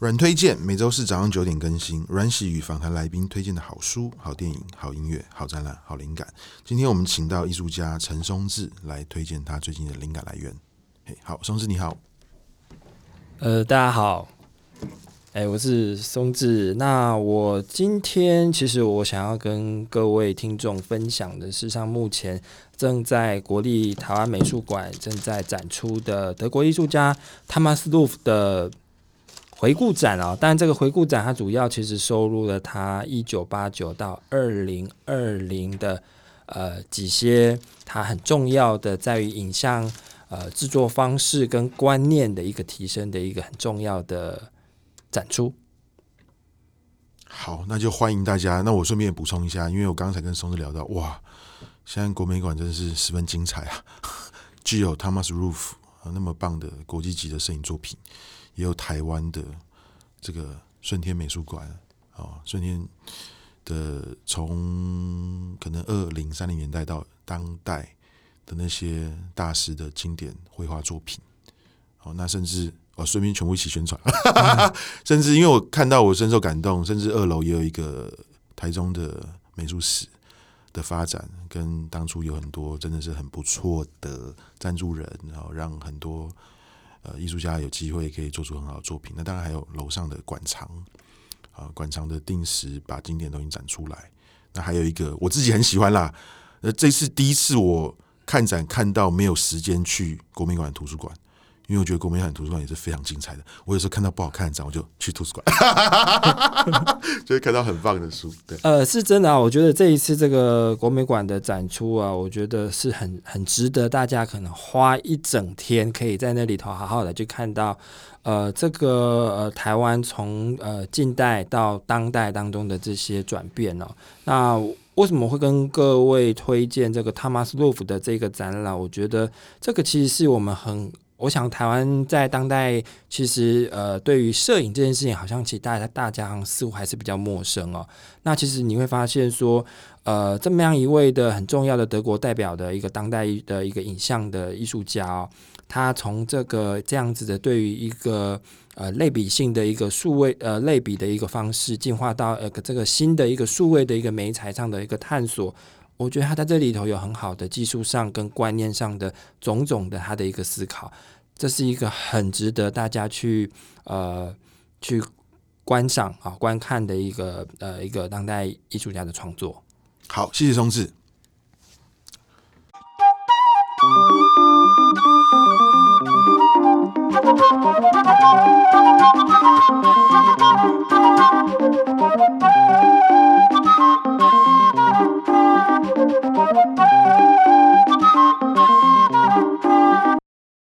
软推荐每周四早上九点更新，阮玺与访谈来宾推荐的好书、好电影、好音乐、好展览、好灵感。今天我们请到艺术家陈松志来推荐他最近的灵感来源。嘿，好，松志你好。呃，大家好，哎、我是松志。那我今天其实我想要跟各位听众分享的是，上目前正在国立台湾美术馆正在展出的德国艺术家 Thomas Ruff 的。回顾展啊，但这个回顾展它主要其实收录了他一九八九到二零二零的呃几些他很重要的在于影像呃制作方式跟观念的一个提升的一个很重要的展出。好，那就欢迎大家。那我顺便补充一下，因为我刚才跟松子聊到，哇，现在国美馆真的是十分精彩啊，具有 Thomas Ruff 那么棒的国际级的摄影作品。也有台湾的这个顺天美术馆啊，顺天的从可能二零三零年代到当代的那些大师的经典绘画作品，哦，那甚至哦，顺便全部一起宣传，嗯、甚至因为我看到我深受感动，甚至二楼也有一个台中的美术史的发展，跟当初有很多真的是很不错的赞助人，然后让很多。呃，艺术家有机会可以做出很好的作品。那当然还有楼上的馆藏，啊，馆藏的定时把经典都已经展出来。那还有一个我自己很喜欢啦。呃，这次第一次我看展看到没有时间去国民馆图书馆。因为我觉得国民馆图书馆也是非常精彩的。我有时候看到不好看的展，我就去图书馆，就会看到很棒的书。对，呃，是真的啊。我觉得这一次这个国美馆的展出啊，我觉得是很很值得大家可能花一整天，可以在那里头好好的去看到，呃，这个呃台湾从呃近代到当代当中的这些转变哦。那为什么会跟各位推荐这个 Thomas Roof 的这个展览？我觉得这个其实是我们很。我想台湾在当代其实呃，对于摄影这件事情，好像其实大家大家似乎还是比较陌生哦。那其实你会发现说，呃，这么样一位的很重要的德国代表的一个当代的一个影像的艺术家哦，他从这个这样子的对于一个呃类比性的一个数位呃类比的一个方式，进化到呃这个新的一个数位的一个媒材上的一个探索。我觉得他在这里头有很好的技术上跟观念上的种种的他的一个思考，这是一个很值得大家去呃去观赏啊观看的一个呃一个当代艺术家的创作。好，谢谢松志。Thank you.